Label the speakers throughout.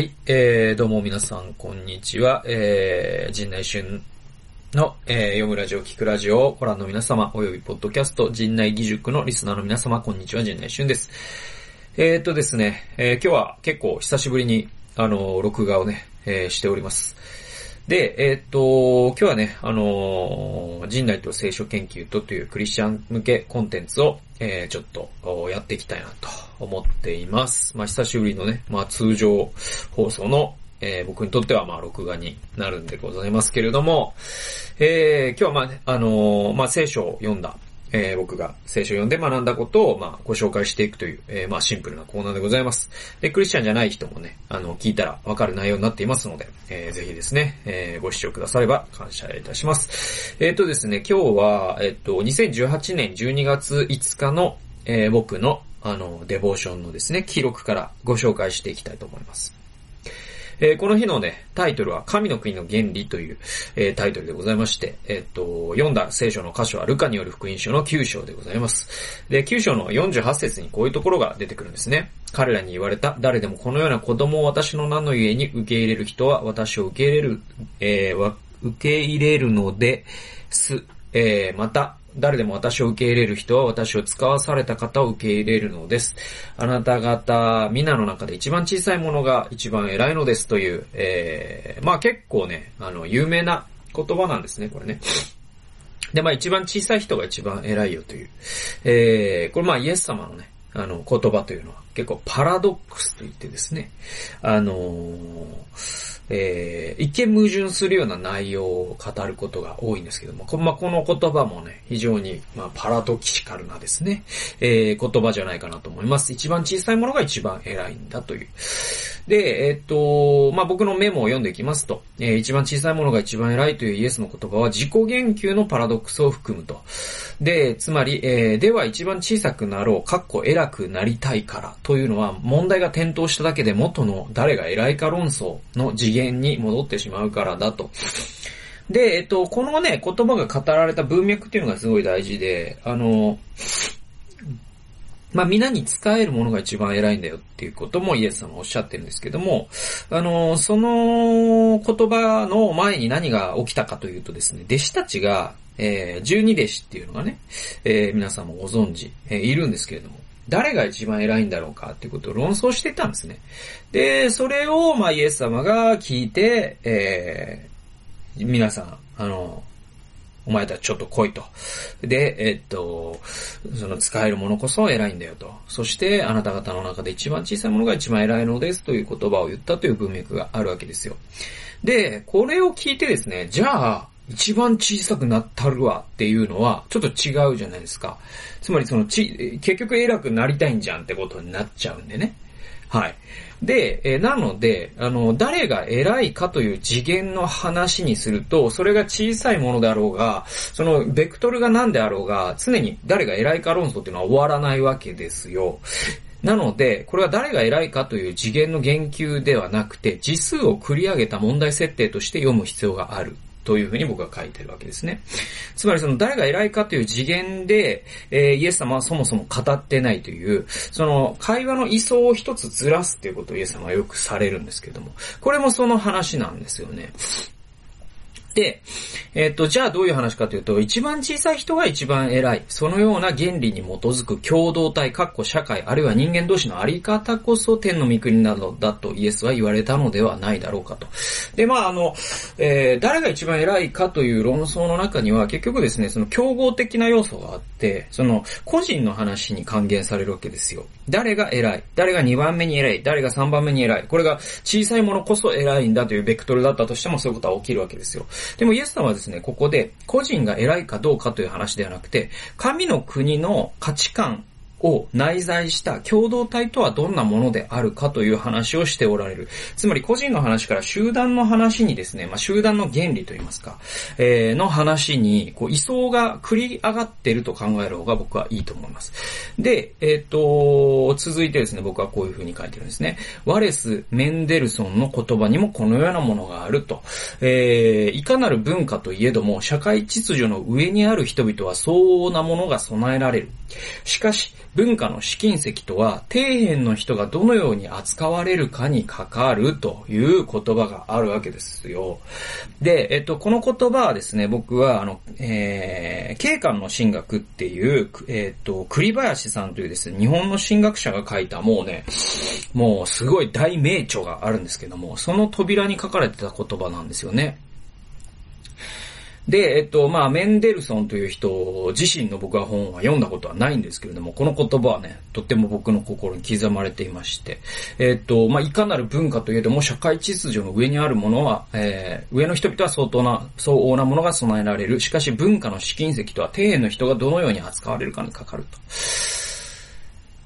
Speaker 1: はい、えー、どうも皆さん、こんにちは。えー、陣内春の、えー、読むラジオ、聞くラジオをご覧の皆様、およびポッドキャスト、陣内義塾のリスナーの皆様、こんにちは、陣内春です。えーとですね、えー、今日は結構久しぶりに、あの録画をね、えーしております。で、えっ、と、今日はね、あのー、人類と聖書研究とというクリスチャン向けコンテンツを、えーちょっとやっていきたいなと思っています。まあ、久しぶりのね、まあ、通常放送の、えー僕にとってはまあ、録画になるんでございますけれども、えー今日はまあね、あのーまあ、聖書を読んだ、えー僕が聖書を読んで学んだことを、まあ、ご紹介していくという、えーまあ、シンプルなコーナーでございます。で、クリスチャンじゃない人もね、あの、聞いたらわかる内容になっていますので、えーぜひですね、えーご視聴くだされば感謝いたします。えっ、とですね、今日は、えっ、と、2018年12月5日の、えー僕の、あの、デボーションのですね、記録からご紹介していきたいと思います。えーこの日のね、タイトルは、神の国の原理という、えータイトルでございまして、えっ、と、読んだ聖書の箇所は、ルカによる福音書の9章でございます。で、9章の48節にこういうところが出てくるんですね。彼らに言われた、誰でもこのような子供を私の名のゆえに受け入れる人は、私を受け入れる、えー受け入れるのです。えーまた、誰でも私を受け入れる人は私を使わされた方を受け入れるのです。あなた方、皆の中で一番小さいものが一番偉いのですという、えー、まあ結構ね、あの、有名な言葉なんですね、これね。で、まあ一番小さい人が一番偉いよという。えー、これまあイエス様のね、あの、言葉というのは結構パラドックスと言ってですね、あのーえー、一見矛盾するような内容を語ることが多いんですけども、こ,、まあ、この言葉もね、非常に、まあ、パラドキシカルなですね、えー、言葉じゃないかなと思います。一番小さいものが一番偉いんだという。で、えーっと、まあ、僕のメモを読んでいきますと、えー一番小さいものが一番偉いというイエスの言葉は自己言及のパラドックスを含むと。で、つまり、えーでは一番小さくなろう、かっこ偉くなりたいからというのは問題が点灯しただけで元の誰が偉いか論争の次元に戻ってしまうからだと。で、えっと、このね、言葉が語られた文脈っていうのがすごい大事で、あの、まあ、皆に使えるものが一番偉いんだよっていうこともイエス様おっしゃってるんですけども、あの、その言葉の前に何が起きたかというとですね、弟子たちが、えー、十二弟子っていうのがね、えー皆さんもご存知、えーいるんですけれども、誰が一番偉いんだろうかっていうことを論争してたんですね。で、それを、まあ、イエス様が聞いて、えー皆さん、あの、お前たちちょっと来いと。で、えっと、その使えるものこそ偉いんだよと。そして、あなた方の中で一番小さいものが一番偉いのですという言葉を言ったという文脈があるわけですよ。で、これを聞いてですね、じゃあ、一番小さくなったるわっていうのは、ちょっと違うじゃないですか。つまりそのち、結局偉くなりたいんじゃんってことになっちゃうんでね。はい。で、えなので、あの、誰が偉いかという次元の話にすると、それが小さいものであろうが、その、ベクトルが何であろうが、常に誰が偉いか論争っていうのは終わらないわけですよ。なので、これは誰が偉いかという次元の言及ではなくて、字数を繰り上げた問題設定として読む必要がある。というふうに僕は書いてるわけですね。つまりその誰が偉いかという次元で、えーイエス様はそもそも語ってないという、その会話の位相を一つずらすっていうことをイエス様はよくされるんですけども、これもその話なんですよね。で、えっ、と、じゃあどういう話かというと、一番小さい人が一番偉い。そのような原理に基づく共同体、かっこ社会、あるいは人間同士のあり方こそ天の御国なのだとイエスは言われたのではないだろうかと。で、まあ、あの、えー誰が一番偉いかという論争の中には、結局ですね、その競合的な要素があって、その、個人の話に還元されるわけですよ。誰が偉い誰が2番目に偉い誰が3番目に偉いこれが小さいものこそ偉いんだというベクトルだったとしてもそういうことは起きるわけですよ。でもイエスさんはですね、ここで個人が偉いかどうかという話ではなくて、神の国の価値観を内在した共同体とはどんなものであるかという話をしておられる。つまり個人の話から集団の話にですね、まあ、集団の原理といいますか、えーの話に、こう、位相が繰り上がっていると考える方が僕はいいと思います。で、えっ、と、続いてですね、僕はこういう風に書いてるんですね。ワレス・メンデルソンの言葉にもこのようなものがあると。えーいかなる文化といえども、社会秩序の上にある人々は相応なものが備えられる。しかし、文化の試金石とは、底辺の人がどのように扱われるかにかかるという言葉があるわけですよ。で、えっと、この言葉はですね、僕は、あの、えー、景観の神学っていう、えっと、栗林さんというですね、日本の神学者が書いたもうね、もうすごい大名著があるんですけども、その扉に書かれてた言葉なんですよね。で、えっと、まあ、メンデルソンという人自身の僕は本は読んだことはないんですけれども、この言葉はね、とっても僕の心に刻まれていまして、えっと、まあ、いかなる文化といえども、社会秩序の上にあるものは、えー、上の人々は相当な、相応なものが備えられる。しかし、文化の試金石とは、底辺の人がどのように扱われるかにかかると。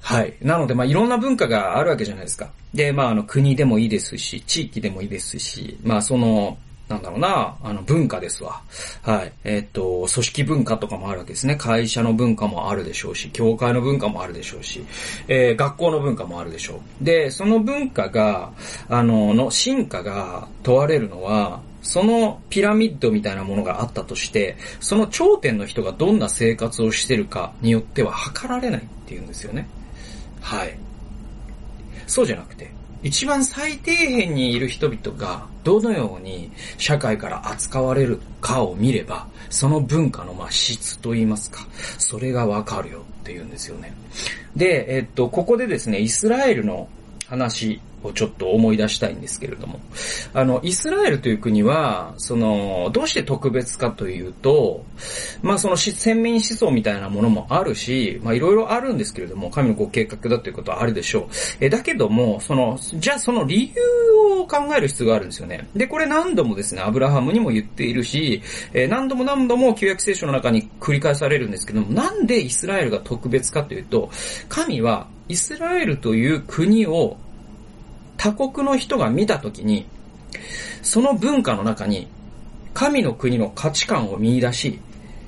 Speaker 1: はい。なので、まあ、いろんな文化があるわけじゃないですか。で、まあ、あの、国でもいいですし、地域でもいいですし、まあ、その、なんだろうな、あの文化ですわ。はい。えっ、と、組織文化とかもあるわけですね。会社の文化もあるでしょうし、教会の文化もあるでしょうし、えー、学校の文化もあるでしょう。で、その文化が、あの、の進化が問われるのは、そのピラミッドみたいなものがあったとして、その頂点の人がどんな生活をしてるかによっては測られないっていうんですよね。はい。そうじゃなくて、一番最底辺にいる人々がどのように社会から扱われるかを見れば、その文化のま質といいますか、それがわかるよっていうんですよね。で、えっと、ここでですね、イスラエルの話をちょっと思い出したいんですけれども、あの、イスラエルという国は、その、どうして特別かというと、まあその先民思想みたいなものもあるし、まあいろいろあるんですけれども、神のご計画だということはあるでしょう。え、だけども、その、じゃあその理由を考える必要があるんですよね。で、これ何度もですね、アブラハムにも言っているし、え何度も何度も旧約聖書の中に繰り返されるんですけども、なんでイスラエルが特別かというと、神はイスラエルという国を他国の人が見たときに、その文化の中に神の国の価値観を見出し、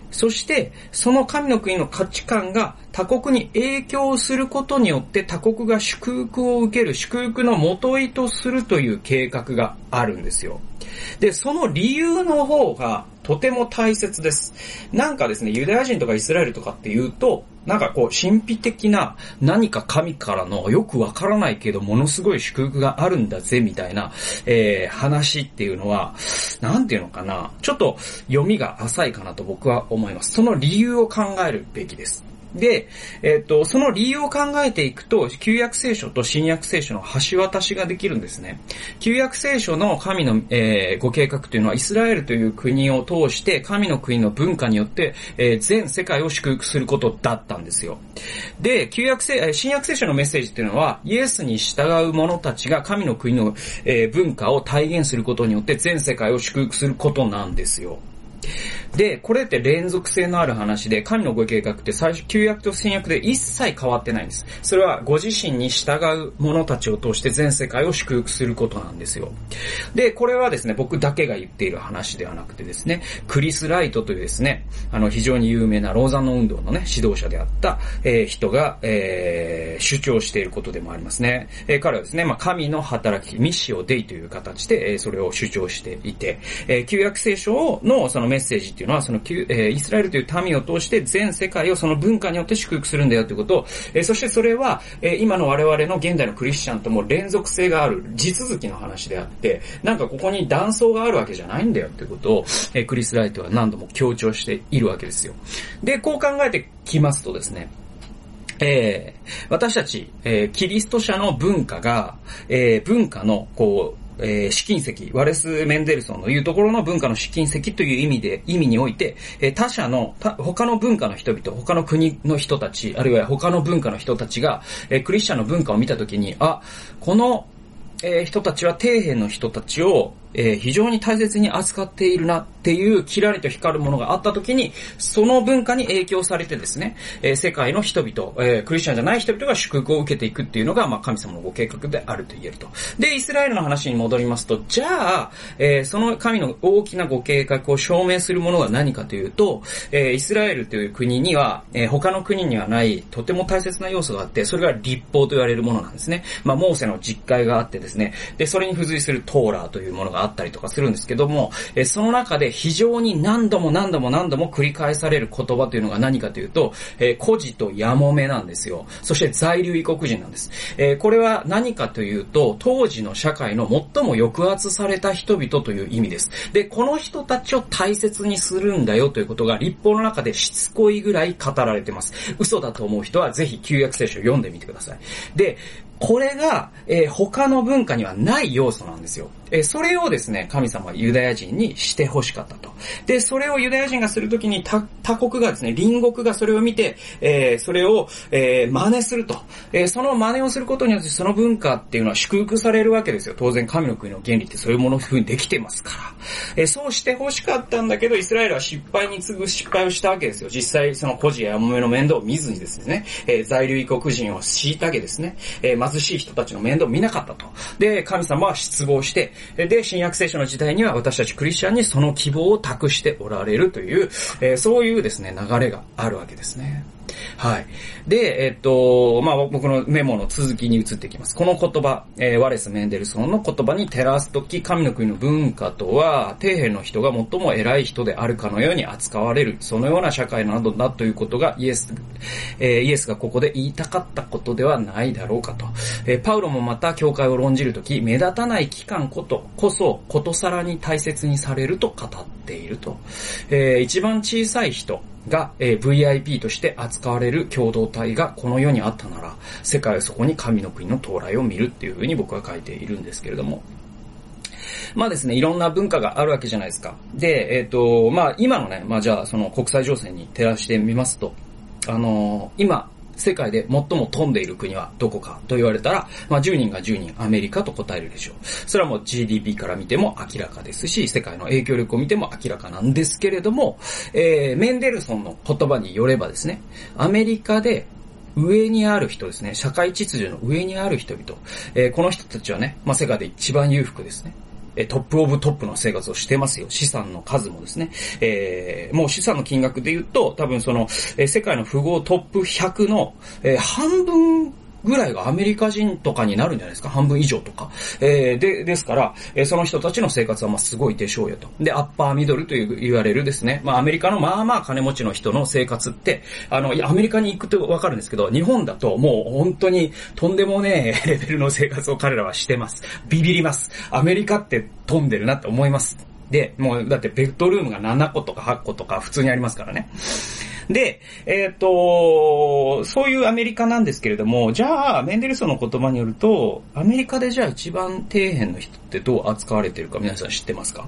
Speaker 1: そして、その神の国の価値観が他国に影響することによって他国が祝福を受ける祝福の元いとするという計画があるんですよ。で、その理由の方がとても大切です。なんかですね、ユダヤ人とかイスラエルとかっていうと、なんかこう、神秘的な何か神からのよくわからないけど、ものすごい祝福があるんだぜ、みたいな、えー、話っていうのは、なんていうのかな、ちょっと読みが浅いかなと僕は思います。その理由を考えるべきです。で、えっ、と、その理由を考えていくと、旧約聖書と新約聖書の橋渡しができるんですね。旧約聖書の神の、えー、ご計画というのは、イスラエルという国を通して、神の国の文化によって、えー、全世界を祝福することだったんですよ。で、旧約聖、新約聖書のメッセージっていうのは、イエスに従う者たちが神の国の、えー、文化を体現することによって、全世界を祝福することなんですよ。で、これって連続性のある話で、神のご計画って最初、旧約と新約で一切変わってないんです。それはご自身に従う者たちを通して全世界を祝福することなんですよ。で、これはですね、僕だけが言っている話ではなくてですね、クリス・ライトというですね、あの、非常に有名なローザンノ運動のね、指導者であった、えー、人が、えー、主張していることでもありますね。えー、彼はですね、まあ、神の働き、ミッシオデイという形で、えー、それを主張していて、えー、旧約聖書のそのメッセージっていうのは、その、え、イスラエルという民を通して全世界をその文化によって祝福するんだよということを、え、そしてそれは、え、今の我々の現代のクリスチャンとも連続性がある地続きの話であって、なんかここに断層があるわけじゃないんだよということを、え、クリスライトは何度も強調しているわけですよ。で、こう考えてきますとですね、えー、私たち、えー、キリスト者の文化が、えー、文化の、こう、えー、試金石、ワレス・メンデルソンの言うところの文化の試金石という意味で、意味において、えー、他者の、他の文化の人々、他の国の人たち、あるいは他の文化の人たちが、えー、クリスチャンの文化を見たときに、あ、この、えー、人たちは底辺の人たちを、えー、非常に大切に扱っているなっていうキラリと光るものがあった時に、その文化に影響されてですね、えー、世界の人々、えー、クリスチャンじゃない人々が祝福を受けていくっていうのが、まあ、神様のご計画であると言えると。で、イスラエルの話に戻りますと、じゃあ、えー、その神の大きなご計画を証明するものが何かというと、えー、イスラエルという国には、えー、他の国にはない、とても大切な要素があって、それが立法と言われるものなんですね。まあ、モーセの実会があってですね、で、それに付随するトーラーというものがあったりとかするんですけども、えその中で非常に何度も何度も何度も繰り返される言葉というのが何かというと、え孤児とやもめなんですよ。そして在留異国人なんです。えこれは何かというと、当時の社会の最も抑圧された人々という意味です。で、この人たちを大切にするんだよということが立法の中でしつこいぐらい語られてます。嘘だと思う人はぜひ旧約聖書を読んでみてください。で、これが、えー、他の文化にはない要素なんですよ。え、それをですね、神様はユダヤ人にして欲しかったと。で、それをユダヤ人がするときに他国がですね、隣国がそれを見て、えー、それを、えー、真似すると。えー、その真似をすることによってその文化っていうのは祝福されるわけですよ。当然神の国の原理ってそういうもの風にできてますから。え、そうして欲しかったんだけど、イスラエルは失敗に次ぐ失敗をしたわけですよ。実際その孤児ややもめの面倒を見ずにですね、え、在留異国人を虐げですね、え、貧しい人たちの面倒を見なかったと。で、神様は失望して、で、新約聖書の時代には私たちクリスチャンにその希望を託しておられるという、え、そういうですね、流れがあるわけですね。はい。で、えっと、まあ、僕のメモの続きに移っていきます。この言葉、えー、ワレス・メンデルソンの言葉に照らすとき、神の国の文化とは、底辺の人が最も偉い人であるかのように扱われる、そのような社会などだということがイエス、えー、イエスがここで言いたかったことではないだろうかと。えー、パウロもまた教会を論じるとき、目立たない期間ことこそ、ことさらに大切にされると語っていると。えー、一番小さい人、が、えー、VIP として扱われる共同体がこの世にあったなら、世界はそこに神の国の到来を見るっていうふうに僕は書いているんですけれども。まあですね、いろんな文化があるわけじゃないですか。で、えっ、ー、と、まあ今のね、まあじゃあその国際情勢に照らしてみますと、あのー、今、世界で最も飛んでいる国はどこかと言われたら、まあ、10人が10人アメリカと答えるでしょう。それはもう GDP から見ても明らかですし、世界の影響力を見ても明らかなんですけれども、えー、メンデルソンの言葉によればですね、アメリカで上にある人ですね、社会秩序の上にある人々、えー、この人たちはね、まあ、世界で一番裕福ですね。え top of top の生活をしてますよ。資産の数もですね。えー、もう資産の金額で言うと、多分その、え、世界の富豪トップ100の、えー、半分ぐらいがアメリカ人とかになるんじゃないですか？半分以上とか。えー、で、ですから、えー、その人たちの生活はまあすごいでしょうよと。で、 upper middle と言われるですね。まあアメリカのまあまあ金持ちの人の生活って、あの、アメリカに行くとわかるんですけど、日本だともう本当にとんでもねえ レベルの生活を彼らはしてます。ビビります。アメリカって飛んでるなって思います。で、もうだってベッドルームが7個とか8個とか普通にありますからね。で、えっ、ー、と、そういうアメリカなんですけれども、じゃあ、メンデルソンの言葉によると、アメリカでじゃあ一番底辺の人ってどう扱われてるか皆さん知ってますか？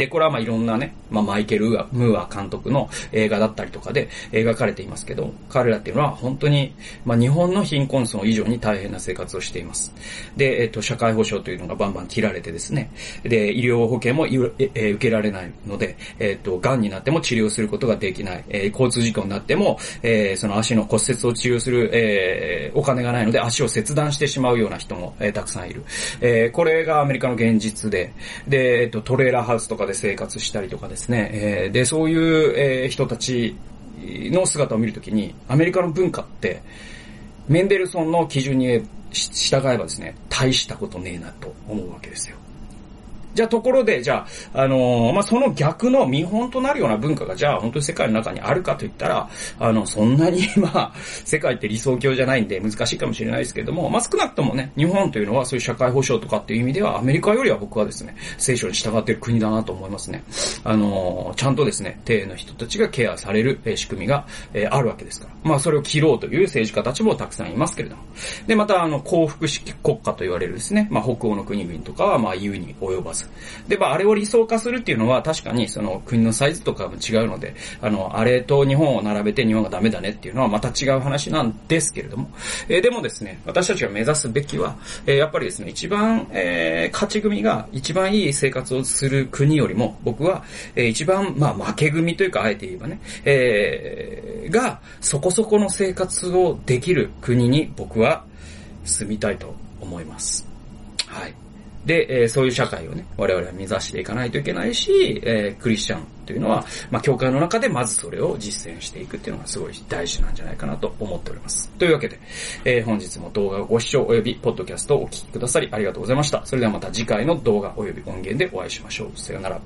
Speaker 1: で、これはまあいろんなね、まあマイケル・ムーア監督の映画だったりとかで描かれていますけど、彼らっていうのは本当に、まあ日本の貧困層以上に大変な生活をしています。で、えっ、と、社会保障というのがバンバン切られてですね、で、医療保険も、受けられないので、えっ、と、癌になっても治療することができない、えー、交通事故になっても、えー、その足の骨折を治療する、えー、お金がないので足を切断してしまうような人も、えー、たくさんいる。えー、これがアメリカの現実で、で、えっ、と、トレーラーハウスとかでで生活したりとかですね、えー、で、そういう、えー、人たちの姿を見るときに、アメリカの文化って、メンデルソンの基準に従えばですね、大したことねえなと思うわけですよ。じゃあところで、じゃあ、あのー、まあ、その逆の見本となるような文化が、じゃあ本当に世界の中にあるかといったら、あの、そんなに、まあ、世界って理想郷じゃないんで難しいかもしれないですけども、まあ、少なくともね、日本というのはそういう社会保障とかっていう意味では、アメリカよりは僕はですね、聖書に従っている国だなと思いますね。あのー、ちゃんとですね、低の人たちがケアされる、え仕組みが、えー、あるわけですから。まあ、それを切ろうという政治家たちもたくさんいますけれども。で、また、あの、幸福式国家と言われるですね、まあ、北欧の国々とかは、まあ、言うに及ばず。で、まあ、あれを理想化するっていうのは確かにその国のサイズとかも違うので、あの、あれと日本を並べて日本がダメだねっていうのはまた違う話なんですけれども、えー、でもですね、私たちが目指すべきは、えー、やっぱりですね、一番、えー、勝ち組が一番いい生活をする国よりも、僕は、えー、一番、まあ、負け組というか、あえて言えばね、えー、が、そこそこの生活をできる国に僕は住みたいと思います。はい。
Speaker 2: で、えー、そういう社会をね、我々は目指していかないといけないし、えー、クリスチャンというのは、まあ、教会の中でまずそれを実践していくっていうのがすごい大事なんじゃないかなと思っております。というわけで、えー、本日も動画をご視聴及びポッドキャストをお聴きくださりありがとうございました。それではまた次回の動画及び音源でお会いしましょう。さよなら。